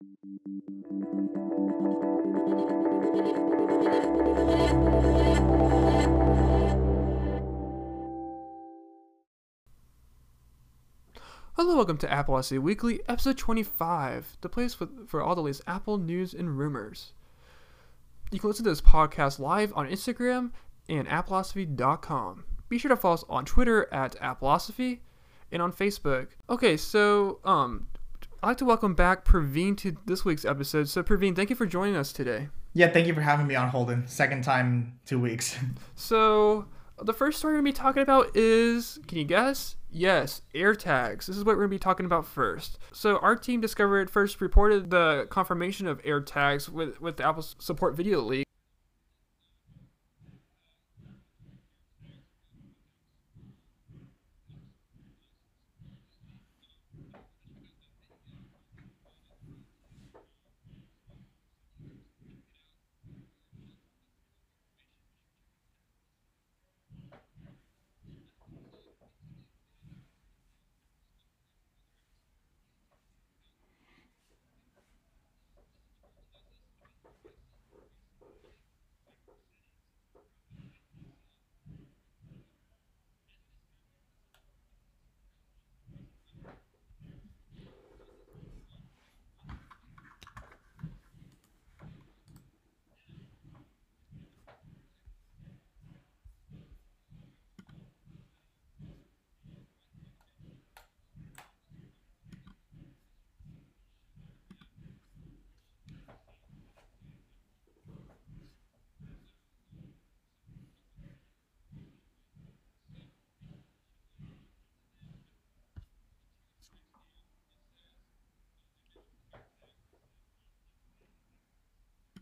Hello, welcome to Appleosophy Weekly, episode 25, the place with, for all the latest Apple news and rumors. You can listen to this podcast live on Instagram and appleosophy.com. Be sure to follow us on Twitter at Appleosophy and on Facebook. Okay, so um, I'd like to welcome back Praveen to this week's episode. So, Praveen, thank you for joining us today. Yeah, thank you for having me on Holden. Second time, two weeks. So, the first story we're going to be talking about is can you guess? Yes, AirTags. This is what we're going to be talking about first. So, our team discovered first reported the confirmation of AirTags with, with the Apple Support Video Leak.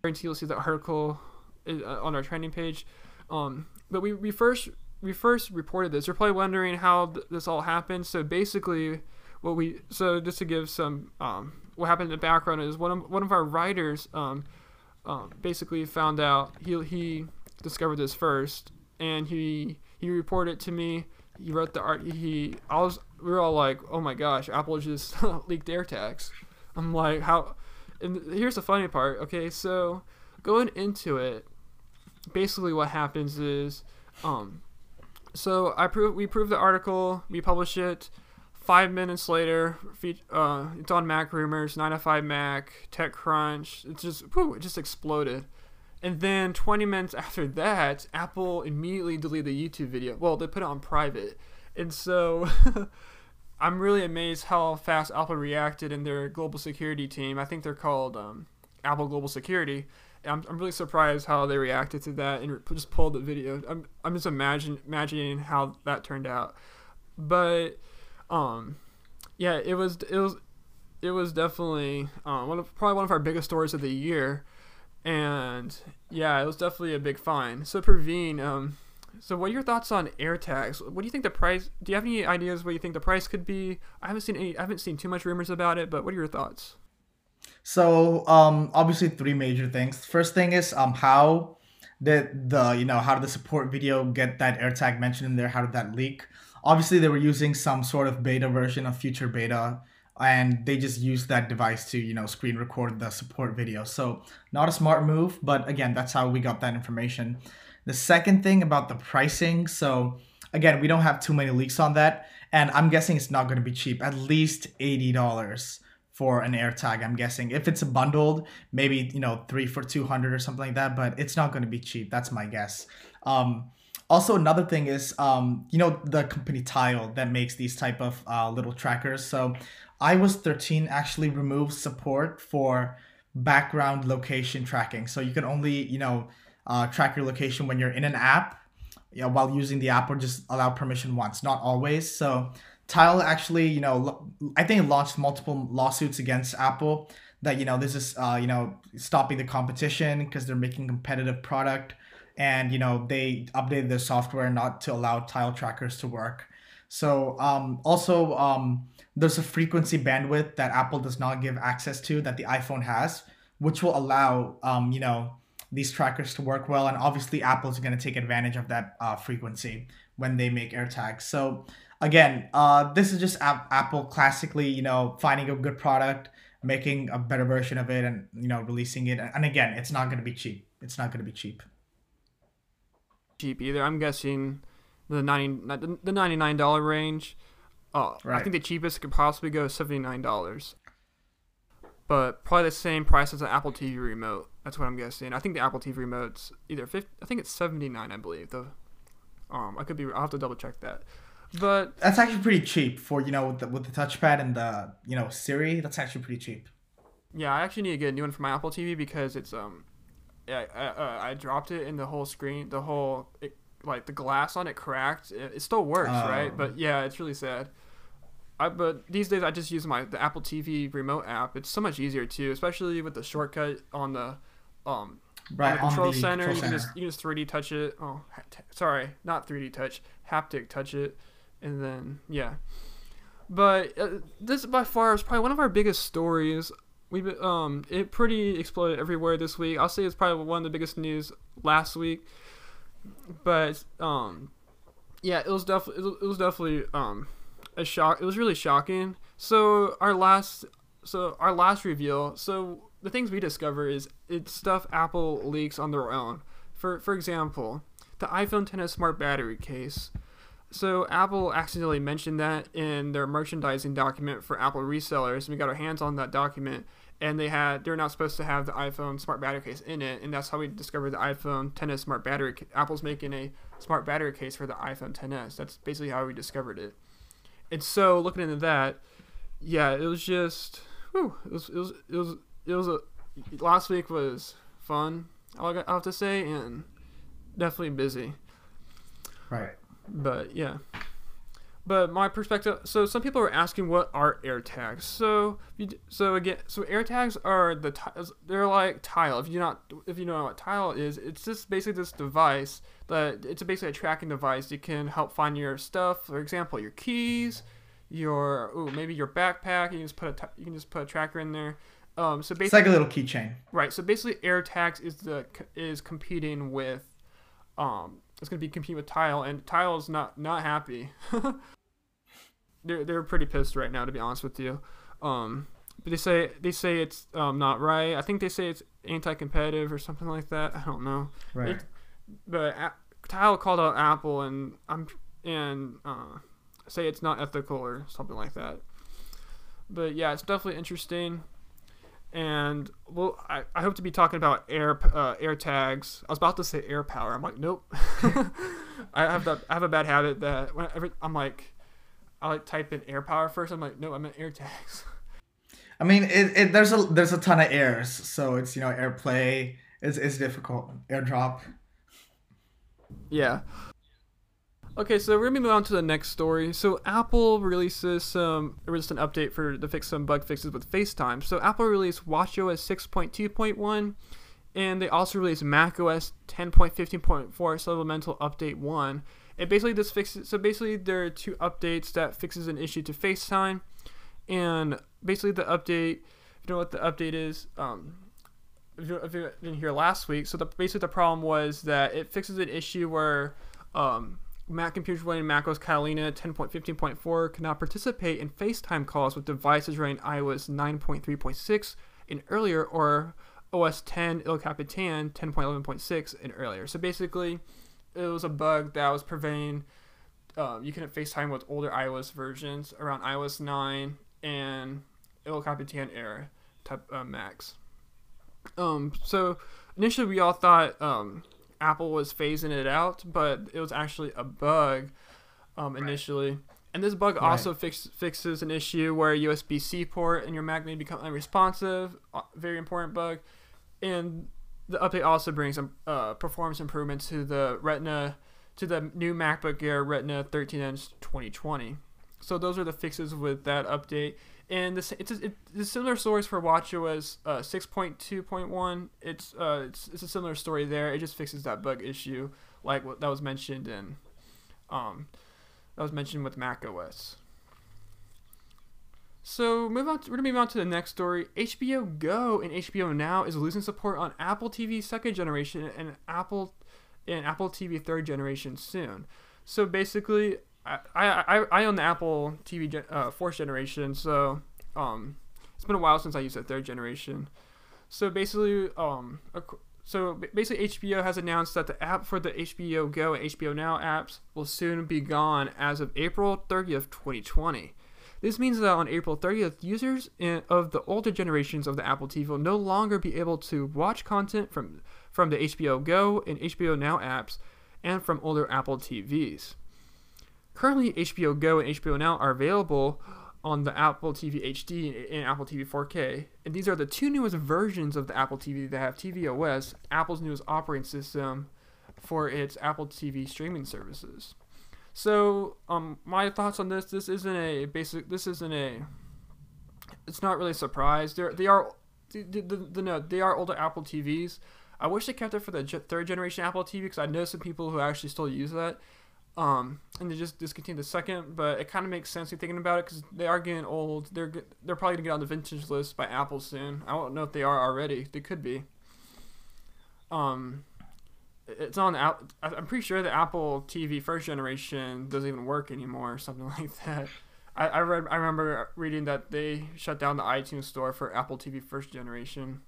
Guarantee you'll see the article uh, on our trending page. Um, but we, we first we first reported this. You're probably wondering how th- this all happened. So basically, what we so just to give some um, what happened in the background is one of one of our writers um, um, basically found out he he discovered this first, and he he reported to me. He wrote the art. He I was we were all like, oh my gosh, Apple just leaked AirTags. I'm like, how? And here's the funny part. Okay, so going into it, basically what happens is, um, so I prove we prove the article, we publish it. Five minutes later, uh, it's on Mac Rumors, 9 to 5 Mac, TechCrunch. It just, whew, it just exploded. And then 20 minutes after that, Apple immediately deleted the YouTube video. Well, they put it on private. And so I'm really amazed how fast Apple reacted in their global security team. I think they're called um, Apple Global Security. I'm, I'm really surprised how they reacted to that and just pulled the video. I'm, I'm just imagine, imagining how that turned out. But um, yeah, it was it was it was definitely uh, one of probably one of our biggest stories of the year, and yeah, it was definitely a big find. So Praveen, um, so, what are your thoughts on AirTags? What do you think the price? Do you have any ideas what you think the price could be? I haven't seen any. I haven't seen too much rumors about it, but what are your thoughts? So, um, obviously, three major things. First thing is um, how did the you know how did the support video get that AirTag mentioned in there? How did that leak? Obviously, they were using some sort of beta version of future beta, and they just used that device to you know screen record the support video. So, not a smart move, but again, that's how we got that information. The second thing about the pricing, so again, we don't have too many leaks on that, and I'm guessing it's not going to be cheap. At least eighty dollars for an AirTag. I'm guessing if it's bundled, maybe you know three for two hundred or something like that. But it's not going to be cheap. That's my guess. Um, also, another thing is, um, you know, the company Tile that makes these type of uh, little trackers. So, iOS 13 actually removes support for background location tracking. So you can only, you know, uh, track your location when you're in an app you know, while using the app or just allow permission once, not always. So Tile actually, you know, I think launched multiple lawsuits against Apple that, you know, this is, uh, you know, stopping the competition because they're making competitive product and, you know, they updated their software not to allow Tile trackers to work. So um, also, um, there's a frequency bandwidth that Apple does not give access to that the iPhone has, which will allow, um, you know, these trackers to work well. And obviously, Apple's going to take advantage of that uh, frequency when they make AirTags. So again, uh, this is just Apple classically, you know, finding a good product, making a better version of it and you know releasing it. And again, it's not going to be cheap. It's not going to be cheap. Cheap either. I'm guessing the ninety the ninety nine dollar range. Uh, right. I think the cheapest could possibly go seventy nine dollars, but probably the same price as an Apple TV remote. That's what I'm guessing. I think the Apple TV remote's either 50, I think it's seventy nine. I believe the. Um, I could be. I'll have to double check that. But that's actually pretty cheap for you know with the, with the touchpad and the you know Siri. That's actually pretty cheap. Yeah, I actually need to get a new one for my Apple TV because it's um, yeah, I, uh, I dropped it and the whole screen, the whole it, like the glass on it cracked. It, it still works, oh. right? But yeah, it's really sad. I, but these days I just use my the Apple TV remote app. It's so much easier too, especially with the shortcut on the um right, on the control on the center. Control you can center. just you can just 3D touch it. Oh, sorry, not 3D touch, haptic touch it and then yeah. But uh, this by far is probably one of our biggest stories. We um it pretty exploded everywhere this week. I'll say it's probably one of the biggest news last week. But um yeah, it was definitely it was definitely um a shock. It was really shocking. So our last so our last reveal. So the things we discover is it's stuff Apple leaks on their own. For for example, the iPhone 10s smart battery case. So Apple accidentally mentioned that in their merchandising document for Apple resellers, and we got our hands on that document. And they had they're not supposed to have the iPhone smart battery case in it, and that's how we discovered the iPhone 10s smart battery. Apple's making a smart battery case for the iPhone 10s. That's basically how we discovered it. And so looking into that, yeah, it was just, whew, it was it was it was it was a last week was fun. I'll have to say, and definitely busy. Right. But yeah. But my perspective, so some people are asking what are AirTags. So so again, so AirTags are the they're like Tile. If you not if you know what Tile is, it's just basically this device that it's basically a tracking device. You can help find your stuff. For example, your keys, your ooh maybe your backpack. You can just put a you can just put a tracker in there. Um, so basically, it's like a little keychain. Right. So basically, AirTags is the is competing with um it's going to be competing with Tile, and Tile is not not happy. they're they're pretty pissed right now, to be honest with you. Um, but they say they say it's um, not right. I think they say it's anti-competitive or something like that. I don't know. Right. It, but a- Tile called out Apple and I'm and uh, say it's not ethical or something like that. But yeah, it's definitely interesting and well, I, I hope to be talking about air uh, air tags. I was about to say air power. I'm like, nope. I have that. I have a bad habit that whenever I'm like, I like type in air power first. I'm like, no, I meant air tags. I mean, it, it there's a there's a ton of airs, so it's you know AirPlay is is difficult. AirDrop. Yeah. Okay, so we're gonna move on to the next story. So Apple releases some released an update for to fix some bug fixes with FaceTime. So Apple released WatchOS 6.2.1, and they also released macOS 10.15.4 supplemental update one. It basically just fixes. So basically, there are two updates that fixes an issue to FaceTime, and basically the update. If you know what the update is, um, if you, if you didn't hear last week, so the basically the problem was that it fixes an issue where um, Mac computers running macOS Catalina 10.15.4 cannot participate in FaceTime calls with devices running iOS 9.3.6 and earlier or OS 10 El Capitan 10.11.6 and earlier. So basically, it was a bug that was preventing um, you couldn't FaceTime with older iOS versions around iOS 9 and El Capitan era type uh, Macs. Um, so initially, we all thought um, Apple was phasing it out, but it was actually a bug um, right. initially. And this bug right. also fix, fixes an issue where USB C port in your Mac may become unresponsive. Very important bug. And the update also brings some uh, performance improvements to the Retina, to the new MacBook Air Retina 13 inch 2020. So those are the fixes with that update. And this it's a, it's a similar stories for WatchOS uh, 6.2.1. It's uh it's, it's a similar story there. It just fixes that bug issue like what that was mentioned in um that was mentioned with macOS. So move on. To, we're gonna move on to the next story. HBO Go and HBO Now is losing support on Apple TV second generation and Apple and Apple TV third generation soon. So basically, I, I, I own the Apple TV uh, fourth generation, so um, It's been a while since I used the third generation. So basically, um, so basically HBO has announced that the app for the HBO Go and HBO Now apps will soon be gone as of April 30th, 2020. This means that on April 30th, users in, of the older generations of the Apple TV will no longer be able to watch content from from the HBO Go and HBO Now apps and from older Apple TVs. Currently, HBO Go and HBO Now are available on the Apple TV HD and Apple TV 4K. And these are the two newest versions of the Apple TV that have tvOS, Apple's newest operating system for its Apple TV streaming services. So, um, my thoughts on this: this isn't a basic. This isn't a. It's not really a surprise. They're they are the, the, the no they are older Apple TVs. I wish they kept it for the third generation Apple TV because I know some people who actually still use that. Um, and they just discontinued the second, but it kind of makes sense if thinking about it because they are getting old. They're they're probably gonna get on the vintage list by Apple soon. I don't know if they are already. They could be. Um, it's on. I'm pretty sure the Apple TV first generation doesn't even work anymore, or something like that. I, I read. I remember reading that they shut down the iTunes store for Apple TV first generation.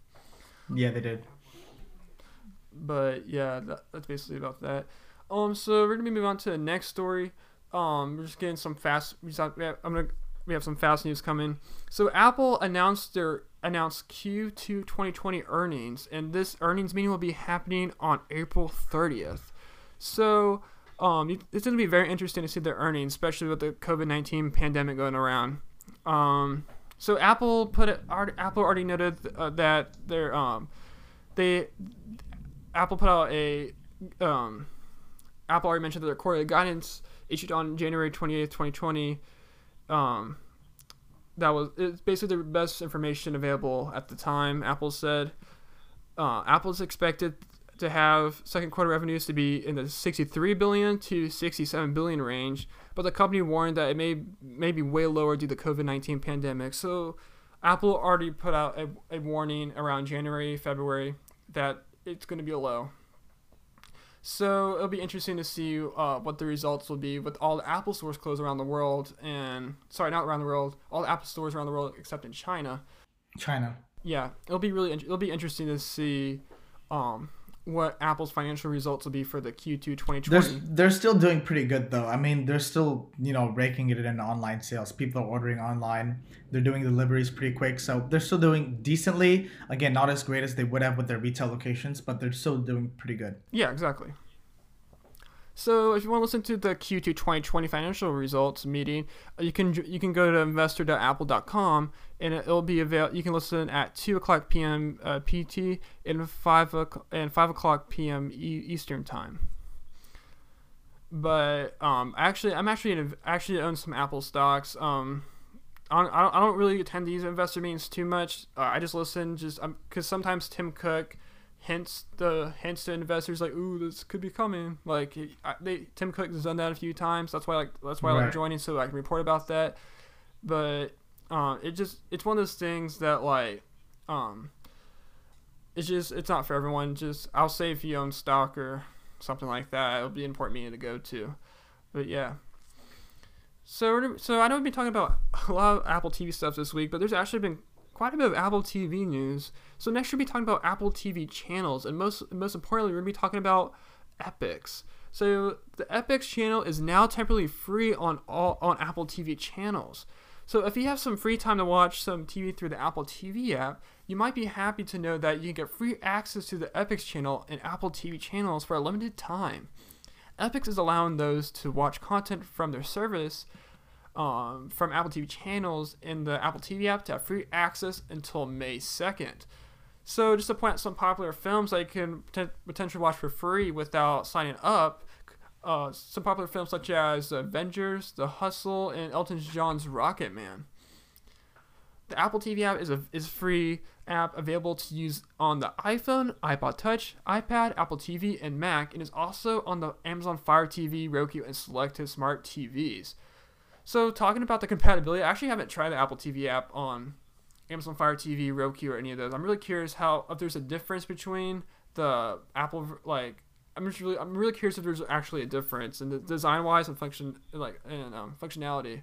Yeah, they did. But yeah, that, that's basically about that. Um, so we're gonna move on to the next story. Um, we're just getting some fast. We have, I'm gonna we have some fast news coming. So Apple announced their announced Q2 2020 earnings, and this earnings meeting will be happening on April 30th. So um, it's going to be very interesting to see their earnings, especially with the COVID 19 pandemic going around. Um, so Apple put it, Apple already noted uh, that their um, they Apple put out a um, Apple already mentioned that their quarterly guidance issued on January 28th, 2020. Um, that was it's basically the best information available at the time. Apple said uh, Apple's expected to have second quarter revenues to be in the 63 billion to 67 billion range, but the company warned that it may may be way lower due to the COVID-19 pandemic. So Apple already put out a, a warning around January, February that it's going to be a low. So it'll be interesting to see uh, what the results will be with all the Apple stores closed around the world, and sorry, not around the world, all the Apple stores around the world except in China. China. Yeah, it'll be really it'll be interesting to see um, what Apple's financial results will be for the Q2 2020. They're, they're still doing pretty good though. I mean, they're still, you know, raking it in online sales. People are ordering online. They're doing deliveries pretty quick. So they're still doing decently. Again, not as great as they would have with their retail locations, but they're still doing pretty good. Yeah, exactly. So if you want to listen to the Q2 2020 financial results meeting, uh, you can you can go to investor.apple.com and it'll be available. You can listen at two o'clock p.m. Uh, PT and five and five o'clock p.m. Eastern time. But um, actually, I'm actually in, actually own some Apple stocks. Um, I don't, I don't really attend these investor meetings too much. Uh, I just listen just because um, sometimes Tim Cook hints the hints to investors like, "Ooh, this could be coming." Like they Tim Cook has done that a few times. That's why like that's why right. I like joining so I can report about that. But um, it just it's one of those things that like um, it's just it's not for everyone. Just I'll say if you own stock or something like that, it'll be an important meeting to go to. But yeah. So, so I know we've been talking about a lot of Apple TV stuff this week, but there's actually been quite a bit of Apple TV news. So next we'll be talking about Apple TV channels, and most most importantly, we're gonna be talking about Epix. So the Epix channel is now temporarily free on all on Apple TV channels. So if you have some free time to watch some TV through the Apple TV app, you might be happy to know that you can get free access to the Epix channel and Apple TV channels for a limited time. Epix is allowing those to watch content from their service um, from Apple TV channels in the Apple TV app to have free access until May 2nd. So, just to point out some popular films that you can potentially watch for free without signing up, uh, some popular films such as Avengers, The Hustle, and Elton John's Rocket Man. The Apple TV app is a is free app available to use on the iPhone, iPod Touch, iPad, Apple TV, and Mac, and is also on the Amazon Fire TV, Roku, and selected smart TVs. So talking about the compatibility, I actually haven't tried the Apple TV app on Amazon Fire TV, Roku, or any of those. I'm really curious how if there's a difference between the Apple like. I'm just really I'm really curious if there's actually a difference in the design wise and function like and um, functionality.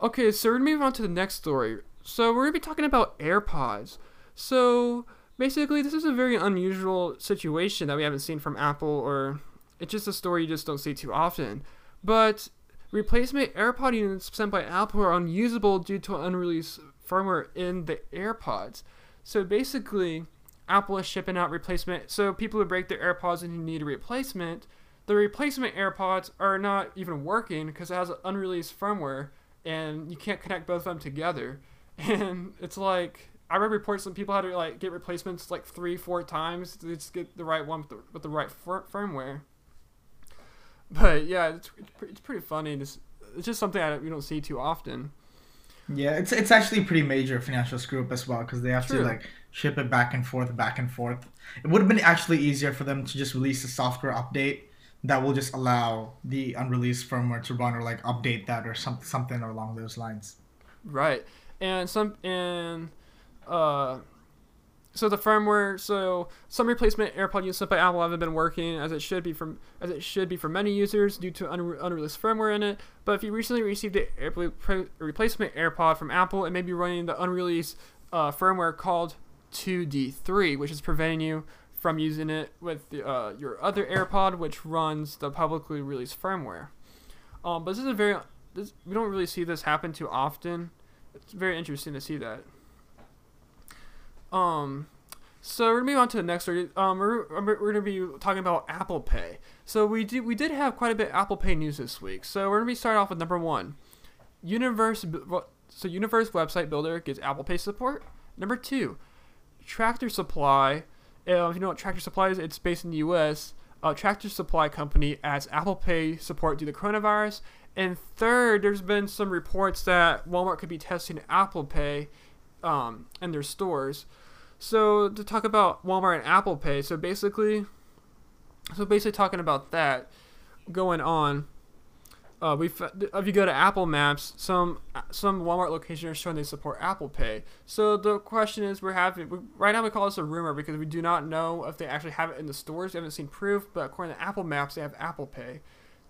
Okay, so we're gonna move on to the next story. so we're gonna be talking about AirPods. So basically, this is a very unusual situation that we haven't seen from Apple, or it's just a story you just don't see too often. But replacement AirPod units sent by Apple are unusable due to unreleased firmware in the AirPods. So basically, Apple is shipping out replacement. So people who break their AirPods and who need a replacement, the replacement AirPods are not even working because it has unreleased firmware and you can't connect both of them together. And it's like I read reports that people had to like get replacements like three, four times to just get the right one with the, with the right fir- firmware. But yeah, it's, it's, pretty funny. It's, it's just something I, we don't see too often. Yeah, it's it's actually a pretty major financial screw up as well because they have True. to like ship it back and forth, back and forth. It would have been actually easier for them to just release a software update that will just allow the unreleased firmware to run or like update that or some, something along those lines. Right. And some and uh so the firmware so some replacement AirPod units by Apple haven't been working as it should be from as it should be for many users due to unre- unreleased firmware in it. But if you recently received a replacement AirPod from Apple, it may be running the unreleased uh, firmware called 2D3, which is preventing you from using it with the, uh, your other AirPod, which runs the publicly released firmware. Um, but this is a very this, we don't really see this happen too often. It's very interesting to see that. Um, so we're gonna move on to the next story. Um, we're, we're gonna be talking about Apple Pay. So we did we did have quite a bit of Apple Pay news this week. So we're gonna be starting off with number one. Universe. So Universe website builder gets Apple Pay support. Number two, Tractor Supply. Uh, if you know what Tractor Supply is, it's based in the U.S. Uh, Tractor Supply company adds Apple Pay support due to coronavirus. And third, there's been some reports that Walmart could be testing Apple Pay um, in their stores. So to talk about Walmart and Apple Pay, so basically, so basically talking about that going on. Uh, we if you go to Apple Maps, some some Walmart locations are showing they support Apple Pay. So the question is, we're having we, right now we call this a rumor because we do not know if they actually have it in the stores. We haven't seen proof, but according to Apple Maps, they have Apple Pay.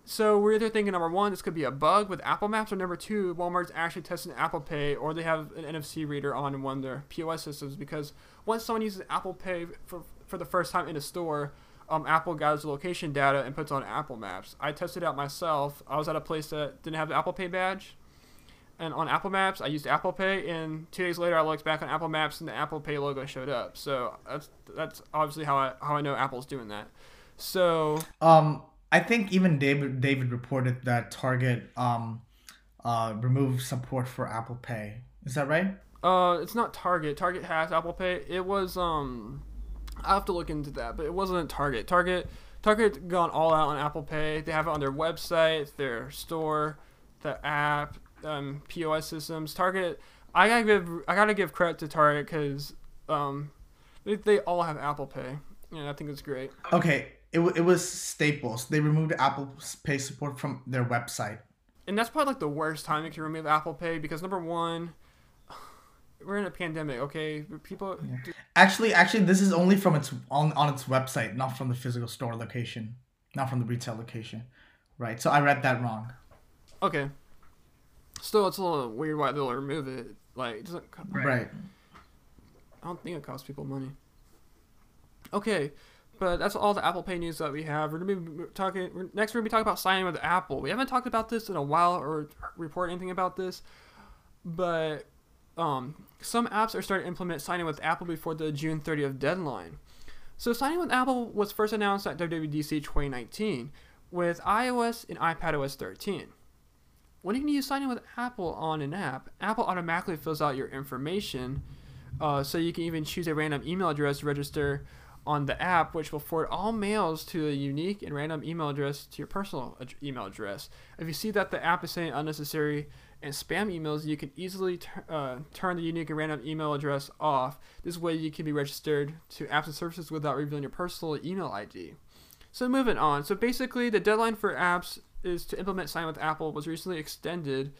So we're either thinking number one, this could be a bug with Apple Maps, or number two, Walmart's actually testing Apple Pay, or they have an NFC reader on one of their POS systems. Because once someone uses Apple Pay for for the first time in a store, um, Apple gathers the location data and puts on Apple Maps. I tested it out myself. I was at a place that didn't have the Apple Pay badge, and on Apple Maps, I used Apple Pay. And two days later, I looked back on Apple Maps, and the Apple Pay logo showed up. So that's that's obviously how I how I know Apple's doing that. So um, I think even David David reported that Target um, uh, removed support for Apple Pay. Is that right? Uh, it's not Target. Target has Apple Pay. It was um, I have to look into that, but it wasn't Target. Target Target gone all out on Apple Pay. They have it on their website, their store, the app, um, POS systems. Target. I gotta give I gotta give credit to Target because um, they, they all have Apple Pay, and I think it's great. Okay, it, w- it was Staples. They removed Apple Pay support from their website. And that's probably like the worst time you can remove Apple Pay because number one, we're in a pandemic. Okay, people. Yeah. Actually, actually, this is only from its on on its website, not from the physical store location, not from the retail location, right? So I read that wrong. Okay. Still, it's a little weird why they'll remove it. Like, it doesn't. co- Right. I don't think it costs people money. Okay, but that's all the Apple Pay news that we have. We're gonna be talking next. We're gonna be talking about signing with Apple. We haven't talked about this in a while or report anything about this, but um, some apps are starting to implement signing with Apple before the June 30th deadline. So signing with Apple was first announced at WWDC 2019 with iOS and iPadOS 13. When you use signing with Apple on an app, Apple automatically fills out your information, uh, so you can even choose a random email address to register on the app, which will forward all mails to a unique and random email address to your personal ad- email address. If you see that the app is sending unnecessary and spam emails, you can easily t- uh, turn the unique and random email address off. This way, you can be registered to apps and services without revealing your personal email ID. So moving on. So basically, the deadline for apps is to implement Sign with Apple was recently extended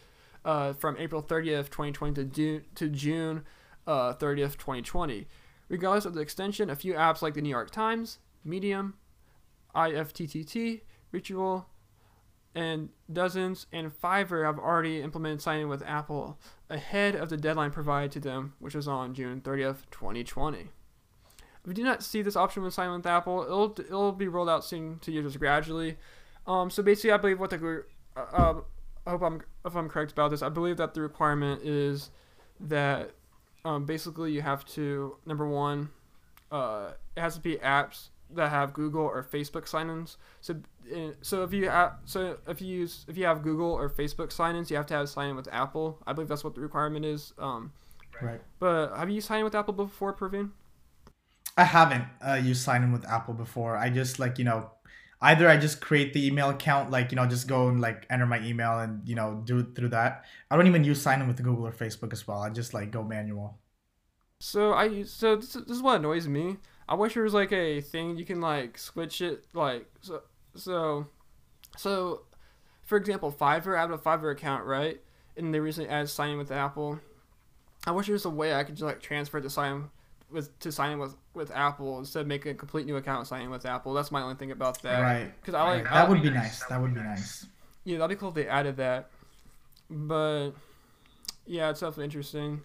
uh, from April 30th, 2020 to, June to June uh, 30th, 2020. Regardless of the extension, a few apps like the New York Times, Medium, IFTTT, Ritual, and dozens and Fiverr have already implemented signing with Apple ahead of the deadline provided to them, which was on June 30th, 2020. If you do not see this option with signing with Apple, it'll it'll be rolled out soon to users gradually. Um, so basically, I believe what the uh, uh, I hope I'm if I'm correct about this. I believe that the requirement is that um, basically you have to number one, uh, it has to be apps that have Google or Facebook sign-ins. So, uh, so if you have, so if you use if you have Google or Facebook sign-ins, you have to have sign in with Apple. I believe that's what the requirement is. Um, right. But have you signed in with Apple before, Praveen? I haven't uh, used sign in with Apple before. I just like you know, either I just create the email account, like you know, just go and like enter my email and you know do it through that. I don't even use sign in with Google or Facebook as well. I just like go manual. So I so this, this is what annoys me. I wish there was like a thing you can like switch it like so so so for example Fiverr I have a Fiverr account right and they recently added signing with Apple. I wish there was a way I could just like transfer to sign with to sign in with with Apple instead of making a complete new account signing with Apple. That's my only thing about that. Right. Because I like that would be nice. That would be nice. Yeah, that'd be cool if they added that. But yeah, it's definitely interesting.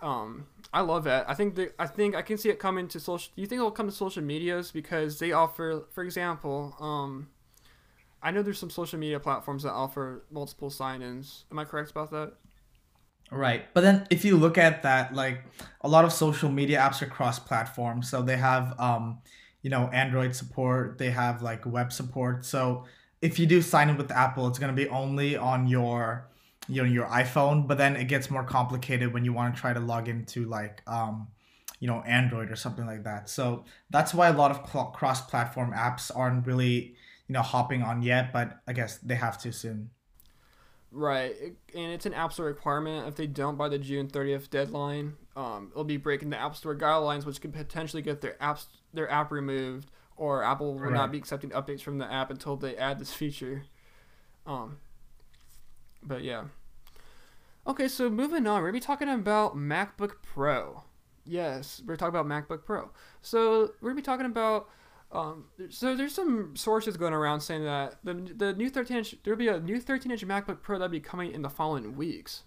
Um, I love that. I think that I think I can see it coming to social. Do you think it'll come to social medias because they offer, for example, um, I know there's some social media platforms that offer multiple sign-ins. Am I correct about that? Right. But then if you look at that, like a lot of social media apps are cross-platform, so they have, um, you know, Android support. They have like web support. So if you do sign in with Apple, it's gonna be only on your you know your iphone but then it gets more complicated when you want to try to log into like um you know android or something like that so that's why a lot of cross-platform apps aren't really you know hopping on yet but i guess they have to soon right and it's an app store requirement if they don't by the june 30th deadline um, it'll be breaking the app store guidelines which could potentially get their apps their app removed or apple will right. not be accepting updates from the app until they add this feature um, but yeah. Okay, so moving on, we're gonna be talking about MacBook Pro. Yes, we're talking about MacBook Pro. So we're gonna be talking about. Um, so there's some sources going around saying that the the new 13 inch there'll be a new 13 inch MacBook Pro that'll be coming in the following weeks.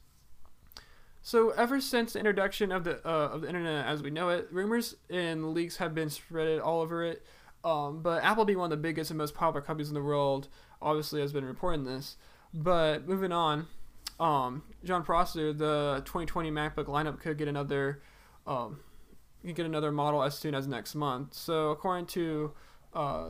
So ever since the introduction of the uh, of the internet as we know it, rumors and leaks have been spread all over it. Um, but Apple being one of the biggest and most popular companies in the world, obviously has been reporting this. But moving on, um, Jon Prosser, the 2020 MacBook lineup could get another, um, could get another model as soon as next month. So according to, uh,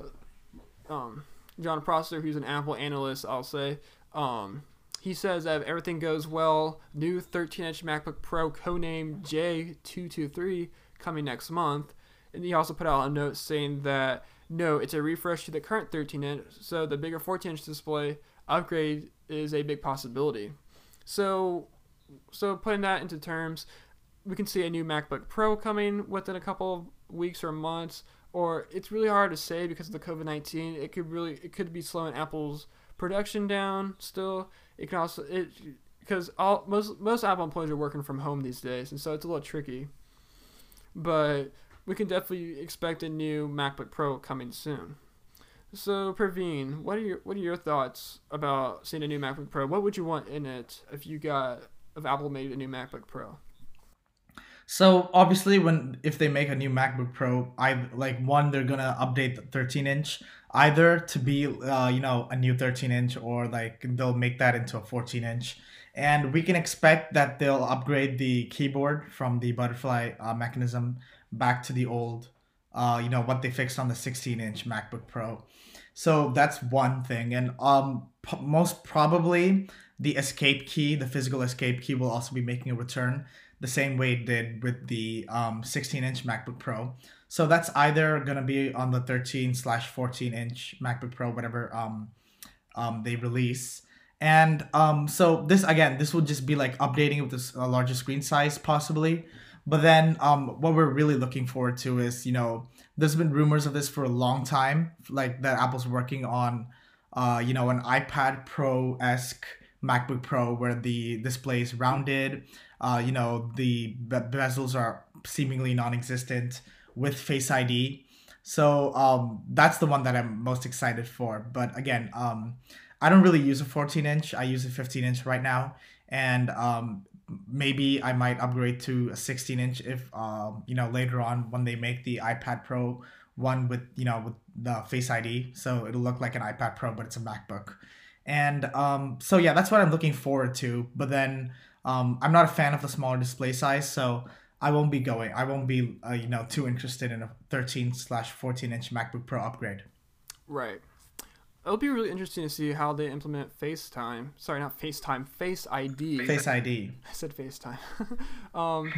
um, Jon Prosser, who's an Apple analyst, I'll say, um, he says that if everything goes well, new 13-inch MacBook Pro codenamed J223 coming next month. And he also put out a note saying that no, it's a refresh to the current 13-inch, so the bigger 14-inch display upgrade is a big possibility. So, so putting that into terms, we can see a new MacBook Pro coming within a couple of weeks or months, or it's really hard to say because of the COVID nineteen. It could really it could be slowing Apple's production down. Still, it can also it because all most most Apple employees are working from home these days, and so it's a little tricky. But we can definitely expect a new MacBook Pro coming soon. So, Praveen, what are your what are your thoughts about seeing a new MacBook Pro? What would you want in it if you got if Apple made a new MacBook Pro? So obviously, when if they make a new MacBook Pro, I like one they're gonna update the 13 inch either to be uh, you know a new 13 inch or like they'll make that into a 14 inch, and we can expect that they'll upgrade the keyboard from the butterfly uh, mechanism back to the old uh, you know what they fixed on the 16 inch MacBook Pro. So that's one thing, and um, p- most probably the escape key, the physical escape key, will also be making a return the same way it did with the um 16 inch MacBook Pro. So that's either gonna be on the 13 slash 14 inch MacBook Pro, whatever um um they release. And um so this again, this will just be like updating with this uh, larger screen size possibly. But then um, what we're really looking forward to is, you know, there's been rumors of this for a long time, like that Apple's working on, uh, you know, an iPad Pro esque MacBook Pro where the display is rounded, uh, you know, the be- bezels are seemingly non-existent with Face ID. So um, that's the one that I'm most excited for. But again, um, I don't really use a 14 inch. I use a 15 inch right now, and um, maybe I might upgrade to a 16 inch if um, you know later on when they make the iPad Pro one with you know with the Face ID, so it'll look like an iPad Pro, but it's a MacBook. And um, so yeah, that's what I'm looking forward to. But then um, I'm not a fan of the smaller display size, so I won't be going. I won't be uh, you know too interested in a 13 slash 14 inch MacBook Pro upgrade. Right. It'll be really interesting to see how they implement FaceTime. Sorry, not FaceTime. Face ID. Face ID. I said FaceTime. um,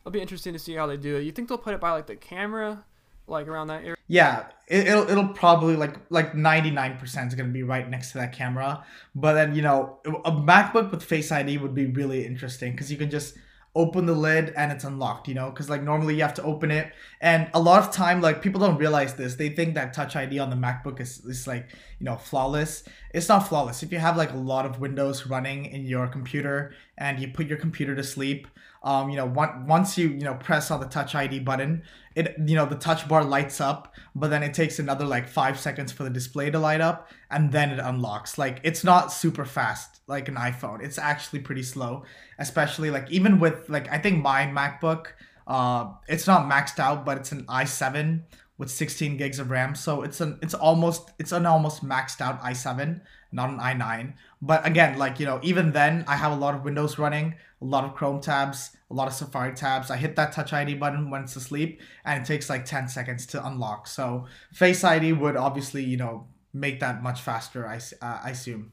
it'll be interesting to see how they do it. You think they'll put it by like the camera, like around that area? Yeah, it, will it'll probably like like 99% is gonna be right next to that camera. But then you know a MacBook with Face ID would be really interesting because you can just open the lid and it's unlocked you know? Because like normally you have to open it. And a lot of time like people don't realize this. They think that touch id on the macbook is, is like you know flawless. It's not flawless. If you have like a lot of windows running in your computer and you put your computer to sleep um, you know, one, once you you know press on the Touch ID button, it you know the touch bar lights up, but then it takes another like five seconds for the display to light up, and then it unlocks. Like it's not super fast like an iPhone. It's actually pretty slow, especially like even with like I think my MacBook, uh, it's not maxed out, but it's an i7 with 16 gigs of RAM. So it's an it's almost it's an almost maxed out i7, not an i9. But again, like you know, even then I have a lot of Windows running, a lot of Chrome tabs, a lot of Safari tabs. I hit that Touch ID button when it's asleep, and it takes like 10 seconds to unlock. So Face ID would obviously you know make that much faster. I uh, I assume.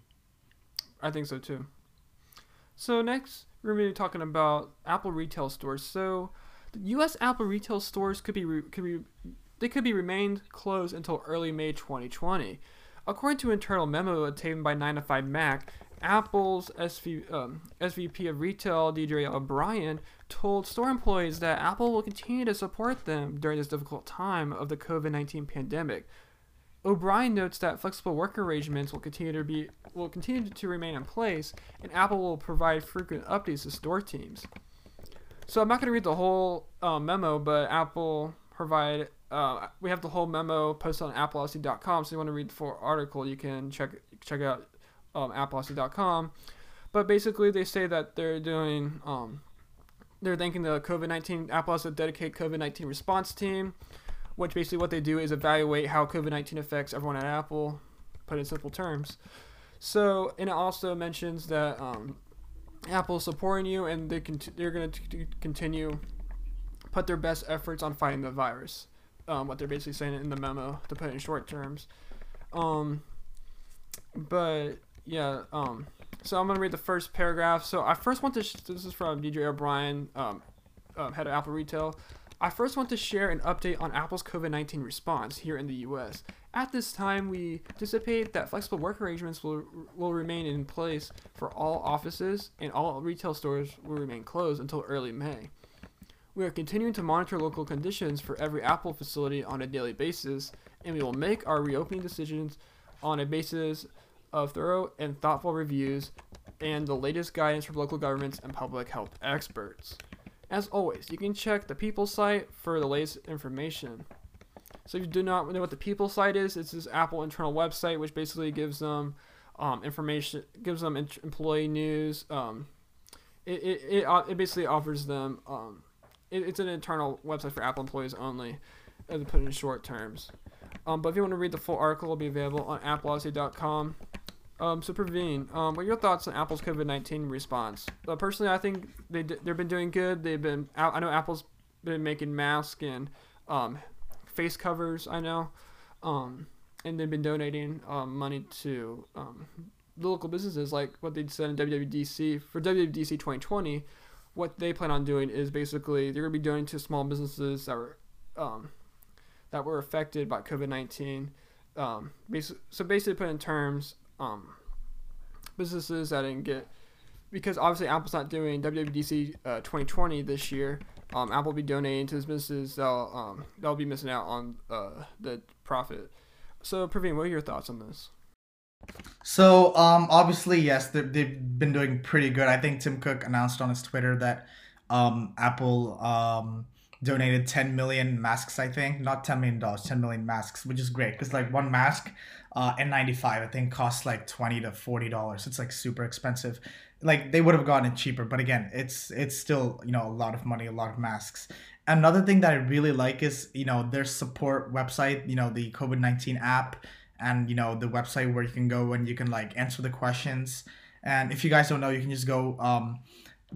I think so too. So next, we're going to be talking about Apple retail stores. So the U.S. Apple retail stores could be could be they could be remained closed until early May 2020. According to internal memo obtained by 9 to 5 Mac, Apple's SV, um, SVP of Retail, DJ O'Brien, told store employees that Apple will continue to support them during this difficult time of the COVID 19 pandemic. O'Brien notes that flexible work arrangements will continue to be will continue to remain in place, and Apple will provide frequent updates to store teams. So I'm not going to read the whole uh, memo, but Apple provide uh, we have the whole memo posted on appleosophy.com. So if you want to read the full article, you can check check out um. But basically, they say that they're doing um, they're thanking the COVID nineteen Apple has a dedicated COVID nineteen response team, which basically what they do is evaluate how COVID nineteen affects everyone at Apple. Put in simple terms. So and it also mentions that um, Apple is supporting you and they can they're going to continue put their best efforts on fighting the virus um, what they're basically saying in the memo to put in short terms. Um, but yeah, um, so I'm gonna read the first paragraph. So I first want to. Sh- this is from DJ O'Brien, um, um, head of Apple Retail. I first want to share an update on Apple's COVID 19 response here in the US. At this time, we anticipate that flexible work arrangements will, will remain in place for all offices, and all retail stores will remain closed until early May. We are continuing to monitor local conditions for every Apple facility on a daily basis, and we will make our reopening decisions on a basis of thorough and thoughtful reviews and the latest guidance from local governments and public health experts. As always, you can check the People site for the latest information. So if you do not know what the People site is, it's this Apple internal website which basically gives them um, information, gives them employee news. Um, it, it, it, it basically offers them um, it, it's an internal website for Apple employees only, as put in short terms. Um, but if you want to read the full article, it'll be available on appleosophy.com. Um, so Praveen, um, what are your thoughts on Apple's COVID nineteen response? Uh, personally, I think they d- they've been doing good. They've been I know Apple's been making masks and um, face covers. I know, um, and they've been donating um, money to um, the local businesses, like what they said in WWDC for WWDC 2020 what they plan on doing is basically they're going to be donating to small businesses that were um, that were affected by COVID nineteen. Um, so basically, put in terms, um, businesses that didn't get because obviously Apple's not doing WWDC uh, 2020 this year. Um, Apple will be donating to those businesses that'll um, that'll be missing out on uh, the profit. So, Praveen, what are your thoughts on this? So um, obviously, yes, they've been doing pretty good. I think Tim Cook announced on his Twitter that um, Apple um, donated 10 million masks, I think. Not 10 million dollars, 10 million masks, which is great because like one mask, uh, N95, I think costs like 20 to 40 dollars. It's like super expensive. Like they would have gotten it cheaper, but again, it's it's still you know a lot of money, a lot of masks. Another thing that I really like is you know their support website, you know the COVID 19 app, and you know the website where you can go and you can like answer the questions. And if you guys don't know, you can just go. Um,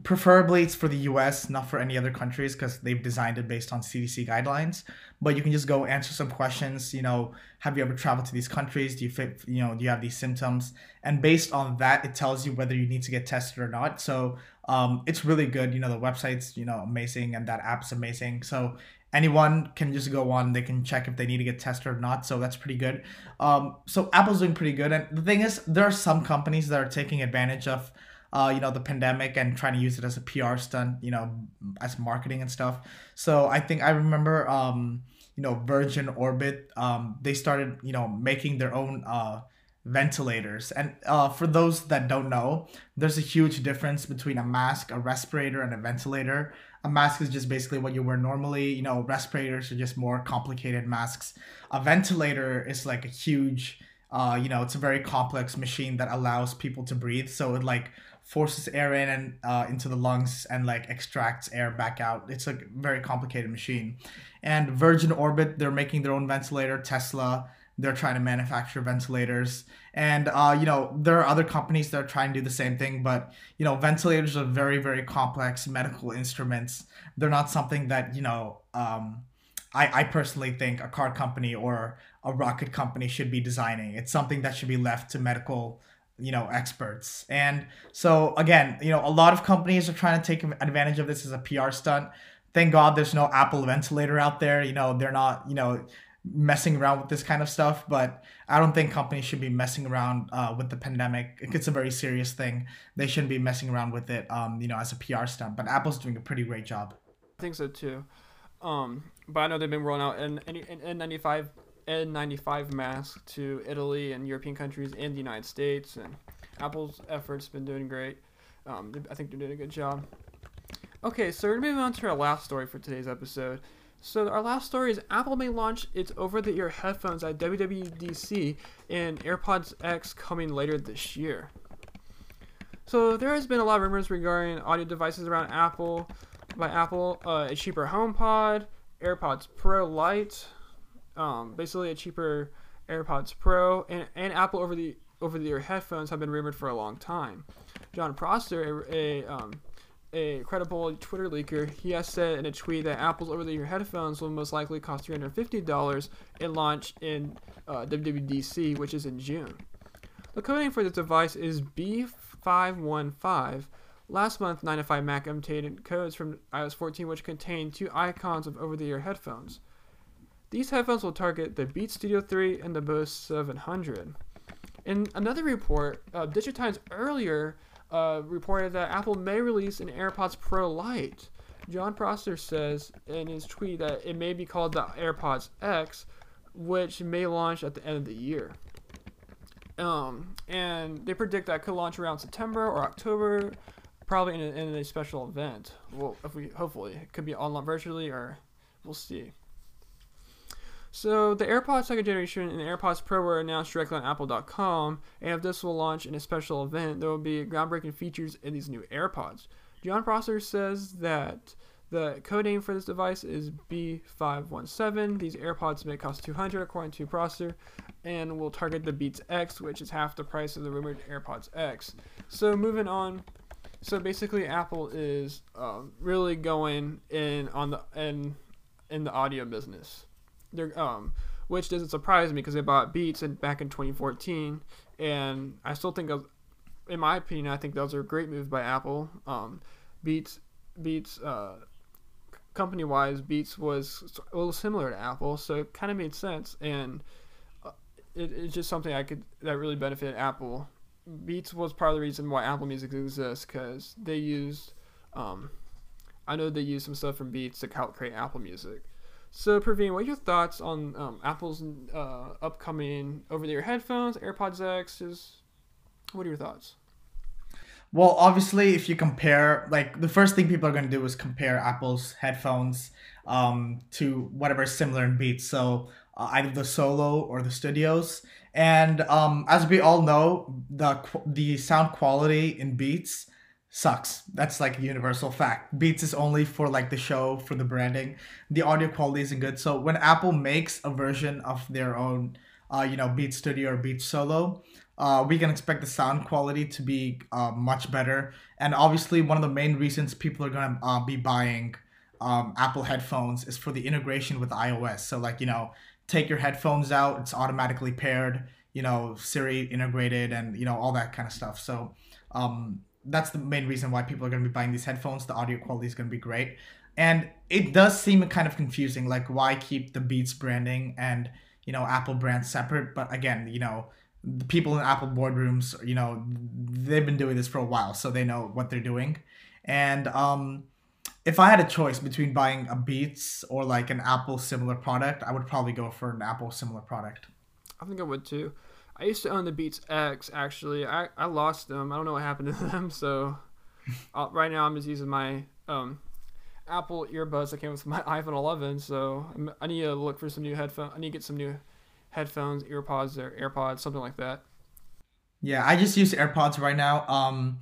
preferably it's for the US, not for any other countries because they've designed it based on CDC guidelines. But you can just go answer some questions. You know, have you ever traveled to these countries? Do you fit? You know, do you have these symptoms? And based on that, it tells you whether you need to get tested or not. So um, it's really good. You know, the website's you know amazing, and that app's amazing. So anyone can just go on they can check if they need to get tested or not so that's pretty good um, so apple's doing pretty good and the thing is there are some companies that are taking advantage of uh, you know, the pandemic and trying to use it as a PR stunt, you know, as marketing and stuff. So I think I remember, um, you know, Virgin Orbit, um, they started, you know, making their own uh, ventilators. And uh, for those that don't know, there's a huge difference between a mask, a respirator, and a ventilator. A mask is just basically what you wear normally. You know, respirators are just more complicated masks. A ventilator is like a huge, uh, you know, it's a very complex machine that allows people to breathe. So it like forces air in and uh, into the lungs and like extracts air back out. It's a very complicated machine. And Virgin Orbit, they're making their own ventilator. Tesla, they're trying to manufacture ventilators. And uh, you know, there are other companies that are trying to do the same thing, but you know, ventilators are very, very complex medical instruments. They're not something that you know. Um, I, I personally think a car company or a rocket company should be designing. It's something that should be left to medical you know experts and so again you know a lot of companies are trying to take advantage of this as a pr stunt thank god there's no apple ventilator out there you know they're not you know messing around with this kind of stuff but i don't think companies should be messing around uh, with the pandemic it's a very serious thing they shouldn't be messing around with it um, you know as a pr stunt but apple's doing a pretty great job i think so too um, but i know they've been rolling out n- N- n95 N95 mask to Italy and European countries and the United States. And Apple's efforts been doing great. Um, I think they're doing a good job. Okay, so we're moving on to our last story for today's episode. So our last story is Apple may launch its over-the-ear headphones at WWDC and AirPods X coming later this year. So there has been a lot of rumors regarding audio devices around Apple by Apple, uh, a cheaper HomePod, AirPods Pro Lite, um, basically a cheaper AirPods Pro, and, and Apple over the over the ear headphones have been rumored for a long time. Jon Prosser, a, a, um, a credible Twitter leaker, he has said in a tweet that Apple's over the ear headphones will most likely cost $350 and launch in uh, WWDC, which is in June. The coding for this device is B515. Last month, 9 to 5 Mac updated codes from iOS 14, which contain two icons of over the ear headphones. These headphones will target the Beats Studio 3 and the Bose 700. In another report, uh, Digitimes earlier uh, reported that Apple may release an AirPods Pro Lite. Jon Prosser says in his tweet that it may be called the AirPods X, which may launch at the end of the year. Um, and they predict that could launch around September or October, probably in a, in a special event. Well, if we hopefully it could be online virtually or we'll see. So the AirPods second generation and AirPods Pro were announced directly on Apple.com, and if this will launch in a special event, there will be groundbreaking features in these new AirPods. Jon Prosser says that the code name for this device is B517. These AirPods may cost 200 according to Prosser, and will target the Beats X, which is half the price of the rumored AirPods X. So moving on. So basically, Apple is uh, really going in on the in in the audio business they're um, which doesn't surprise me because they bought Beats in, back in 2014, and I still think, in my opinion, I think those are great moves by Apple. Um, Beats, Beats, uh, company wise, Beats was a little similar to Apple, so it kind of made sense, and uh, it, it's just something I could that really benefited Apple. Beats was part of the reason why Apple Music exists because they used, um, I know they used some stuff from Beats to help create Apple Music. So, Praveen, what are your thoughts on um, Apple's uh, upcoming over-the-ear headphones, AirPods X? Is what are your thoughts? Well, obviously, if you compare, like, the first thing people are going to do is compare Apple's headphones um, to whatever similar in Beats. So uh, either the Solo or the Studios. And um, as we all know, the the sound quality in Beats sucks. That's like a universal fact. Beats is only for like the show, for the branding. The audio quality isn't good. So when Apple makes a version of their own, uh, you know, Beats Studio or Beats Solo, uh, we can expect the sound quality to be uh, much better. And obviously, one of the main reasons people are gonna uh, be buying um, Apple headphones is for the integration with iOS. So like you know, take your headphones out, it's automatically paired. You know, Siri integrated, and you know all that kind of stuff. So um, that's the main reason why people are going to be buying these headphones. The audio quality is going to be great. And it does seem kind of confusing, like why keep the Beats branding and you know Apple brand separate? But again, you know the people in Apple boardrooms, you know, they've been doing this for a while, so they know what they're doing. And um, if I had a choice between buying a Beats or like an Apple similar product, I would probably go for an Apple similar product. I think I would too. I used to own the Beats X. Actually, I, I lost them. I don't know what happened to them. So uh, right now I'm just using my um, Apple earbuds that came with my iPhone 11. So I'm, I need to look for some new headphones. I need to get some new headphones, earpods, or AirPods, something like that. Yeah, I just use AirPods right now. Um,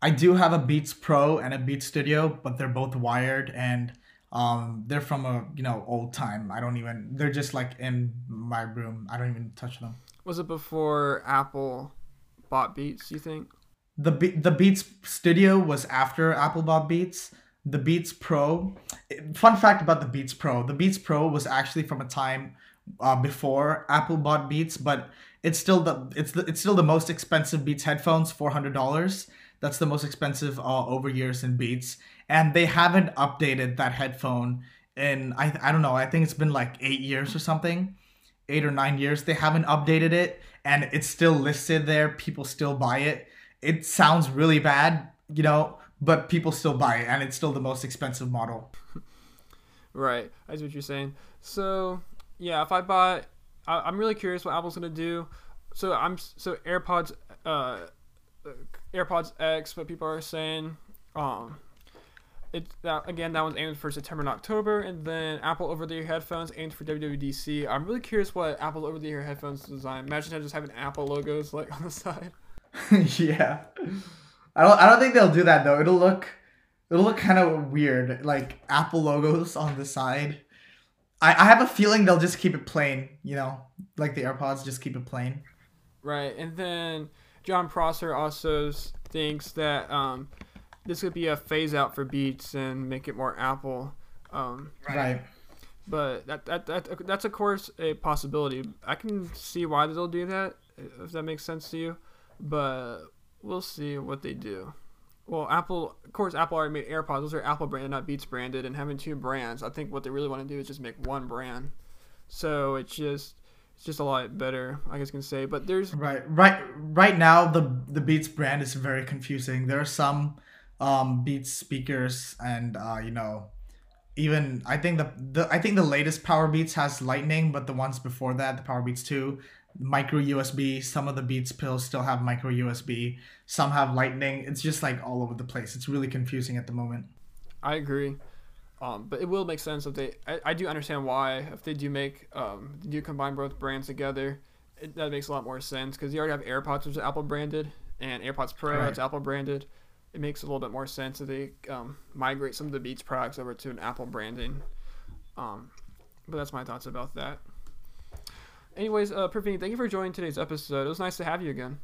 I do have a Beats Pro and a Beats Studio, but they're both wired and um, they're from a you know old time. I don't even. They're just like in my room. I don't even touch them. Was it before Apple bought Beats? You think? The Be- the Beats Studio was after Apple bought Beats. The Beats Pro. Fun fact about the Beats Pro: the Beats Pro was actually from a time uh, before Apple bought Beats, but it's still the it's the it's still the most expensive Beats headphones, four hundred dollars. That's the most expensive uh, over years in Beats, and they haven't updated that headphone in I I don't know. I think it's been like eight years or something, eight or nine years. They haven't updated it, and it's still listed there. People still buy it. It sounds really bad, you know, but people still buy it, and it's still the most expensive model. right, that's what you're saying. So yeah, if I buy, I, am really curious what Apple's gonna do. So I'm so AirPods, uh, AirPods X. What people are saying, um, it that again that one's aimed for September and October, and then Apple over-the-ear headphones aimed for WWDC. I'm really curious what Apple over-the-ear headphones design. Imagine just having Apple logos like on the side. yeah, I don't. I don't think they'll do that though. It'll look, it'll look kind of weird, like Apple logos on the side. I, I have a feeling they'll just keep it plain, you know, like the AirPods, just keep it plain. Right, and then Jon Prosser also thinks that um, this could be a phase out for Beats and make it more Apple. Um, right. But that, that that that's of course a possibility. I can see why they'll do that if that makes sense to you, but we'll see what they do. Well, Apple, of course, Apple already made AirPods. Those are Apple branded, not Beats branded. And having two brands, I think what they really want to do is just make one brand. So it's just it's just a lot better, I guess you can say. But there's right, right, right now the the Beats brand is very confusing. There are some um, Beats speakers, and uh, you know, even I think the the I think the latest Power Beats has Lightning, but the ones before that, the Power Beats two, micro USB. Some of the Beats pills still have micro USB. Some have Lightning. It's just like all over the place. It's really confusing at the moment. I agree. Um, but it will make sense if they. I, I do understand why if they do make um do combine both brands together, it, that makes a lot more sense because you already have AirPods which is Apple branded and AirPods Pro right. that's Apple branded. It makes a little bit more sense if they um, migrate some of the Beats products over to an Apple branding. Um, but that's my thoughts about that. Anyways, uh, Praveen, thank you for joining today's episode. It was nice to have you again.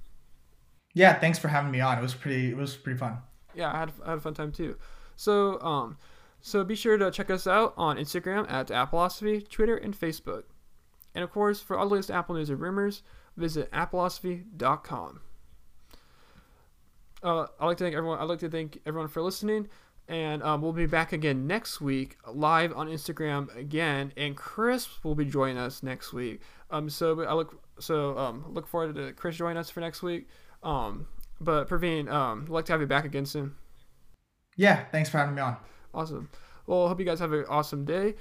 Yeah, thanks for having me on. It was pretty. It was pretty fun. Yeah, I had, I had a fun time too. So, um, so be sure to check us out on Instagram at Appleosophy, Twitter, and Facebook. And of course, for all the latest Apple news and rumors, visit appleosophy.com. Uh, I'd like to thank everyone. I'd like to thank everyone for listening, and um, we'll be back again next week live on Instagram again. And Chris will be joining us next week. Um, so I look so um look forward to Chris joining us for next week. Um, but Praveen, um, I'd like to have you back again soon. Yeah, thanks for having me on. Awesome. Well, I hope you guys have an awesome day,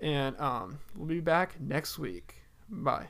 and um, we'll be back next week. Bye.